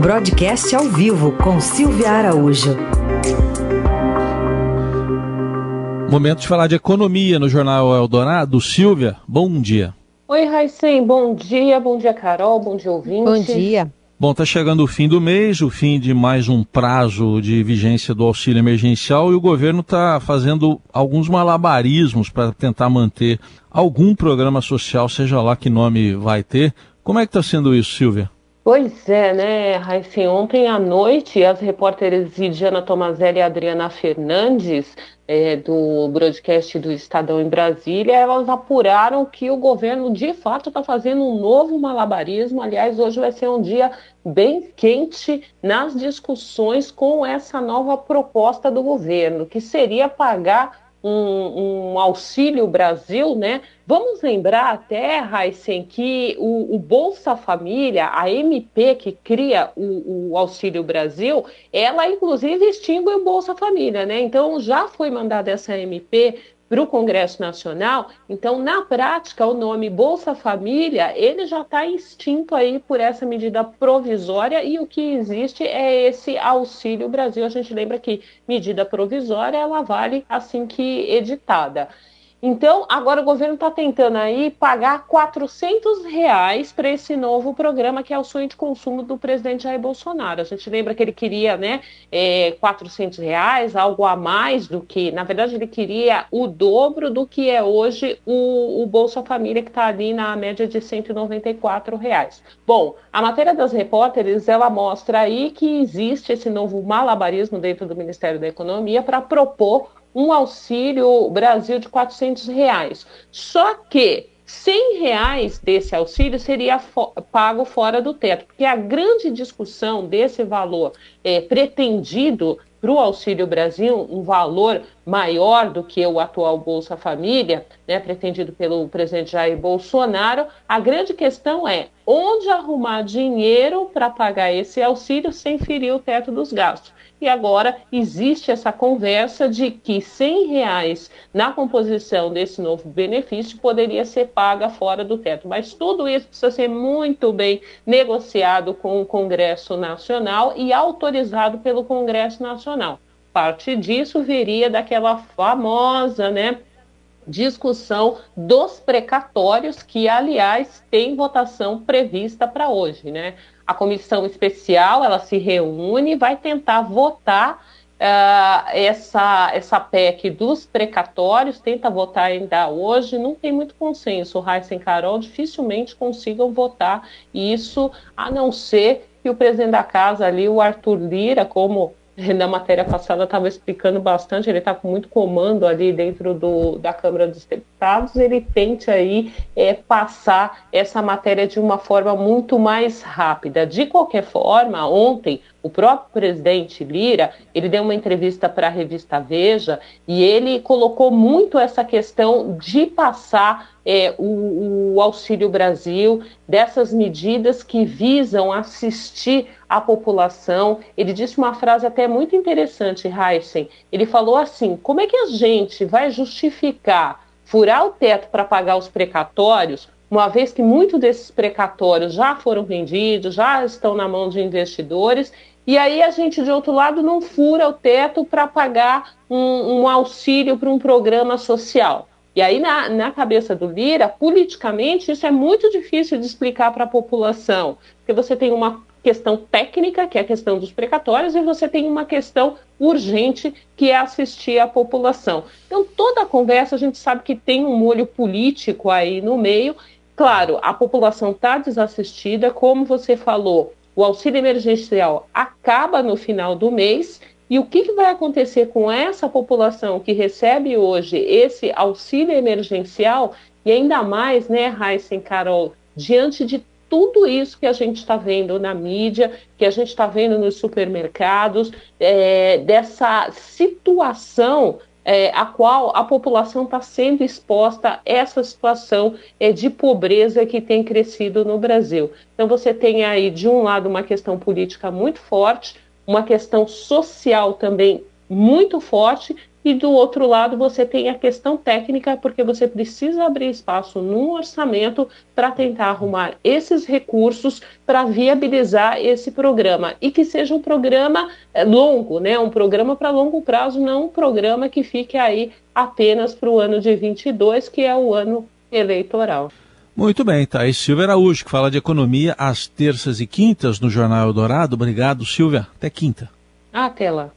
Broadcast ao vivo com Silvia Araújo. Momento de falar de economia no Jornal Eldorado. Silvia, bom dia. Oi, Raicem, bom dia. Bom dia, Carol. Bom dia, ouvinte. Bom dia. Bom, está chegando o fim do mês, o fim de mais um prazo de vigência do auxílio emergencial e o governo está fazendo alguns malabarismos para tentar manter algum programa social, seja lá que nome vai ter. Como é que está sendo isso, Silvia? Pois é, né, Raíssa? Ontem à noite, as repórteres Lidiana Tomazelli e Adriana Fernandes, é, do broadcast do Estadão em Brasília, elas apuraram que o governo, de fato, está fazendo um novo malabarismo. Aliás, hoje vai ser um dia bem quente nas discussões com essa nova proposta do governo, que seria pagar um, um, Auxílio Brasil, né? Vamos lembrar até, Heisen, que o, o, Bolsa Família, a MP que cria o, o, Auxílio Brasil, ela inclusive extingue o Bolsa Família, né? Então já foi mandada essa MP para o Congresso Nacional. Então, na prática, o nome Bolsa Família ele já está extinto aí por essa medida provisória e o que existe é esse Auxílio Brasil. A gente lembra que medida provisória ela vale assim que editada. Então, agora o governo está tentando aí pagar 400 reais para esse novo programa, que é o sonho de consumo do presidente Jair Bolsonaro. A gente lembra que ele queria né, é, 400 reais, algo a mais do que, na verdade, ele queria o dobro do que é hoje o, o Bolsa Família, que está ali na média de 194 reais. Bom, a matéria das repórteres, ela mostra aí que existe esse novo malabarismo dentro do Ministério da Economia para propor um auxílio Brasil de 400 reais. Só que 100 reais desse auxílio seria fo pago fora do teto, porque a grande discussão desse valor é, pretendido para o Auxílio Brasil, um valor maior do que o atual Bolsa Família, né, pretendido pelo presidente Jair Bolsonaro, a grande questão é onde arrumar dinheiro para pagar esse auxílio sem ferir o teto dos gastos e agora existe essa conversa de que 100 reais na composição desse novo benefício poderia ser paga fora do teto. Mas tudo isso precisa ser muito bem negociado com o Congresso Nacional e autorizado pelo Congresso Nacional. Parte disso viria daquela famosa, né, discussão dos precatórios, que, aliás, tem votação prevista para hoje, né? a comissão especial ela se reúne e vai tentar votar uh, essa, essa PEC dos precatórios, tenta votar ainda hoje, não tem muito consenso. O Raíssa e Carol dificilmente consigam votar isso, a não ser que o presidente da casa ali, o Arthur Lira, como na matéria passada estava explicando bastante, ele está com muito comando ali dentro do, da Câmara dos Deputados, ele tente aí é, passar essa matéria de uma forma muito mais rápida. De qualquer forma, ontem o próprio presidente Lira, ele deu uma entrevista para a revista Veja e ele colocou muito essa questão de passar é, o, o, Auxílio Brasil, dessas medidas que visam assistir a população. Ele disse uma frase até muito interessante, Heisen. Ele falou assim: como é que a gente vai justificar furar o teto para pagar os precatórios? Uma vez que muitos desses precatórios já foram vendidos, já estão na mão de investidores, e aí a gente, de outro lado, não fura o teto para pagar um, um auxílio para um programa social. E aí, na, na cabeça do Lira, politicamente, isso é muito difícil de explicar para a população, porque você tem uma questão técnica, que é a questão dos precatórios, e você tem uma questão urgente, que é assistir a população. Então, toda a conversa, a gente sabe que tem um molho político aí no meio. Claro, a população está desassistida, como você falou, o auxílio emergencial acaba no final do mês. E o que, que vai acontecer com essa população que recebe hoje esse auxílio emergencial? E ainda mais, né, Heisen Carol, diante de tudo isso que a gente está vendo na mídia, que a gente está vendo nos supermercados, é, dessa situação é, a qual a população está sendo exposta essa situação é, de pobreza que tem crescido no Brasil. Então, você tem aí, de um lado, uma questão política muito forte, uma questão social também muito forte e do outro lado você tem a questão técnica, porque você precisa abrir espaço no orçamento para tentar arrumar esses recursos para viabilizar esse programa e que seja um programa eh, longo, né? Um programa para longo prazo, não um programa que fique aí apenas para o ano de 22, que é o ano eleitoral. Muito bem, Thaís Silvia Araújo, que fala de economia às terças e quintas no Jornal Eldorado. Obrigado, Silvia. Até quinta. Até lá.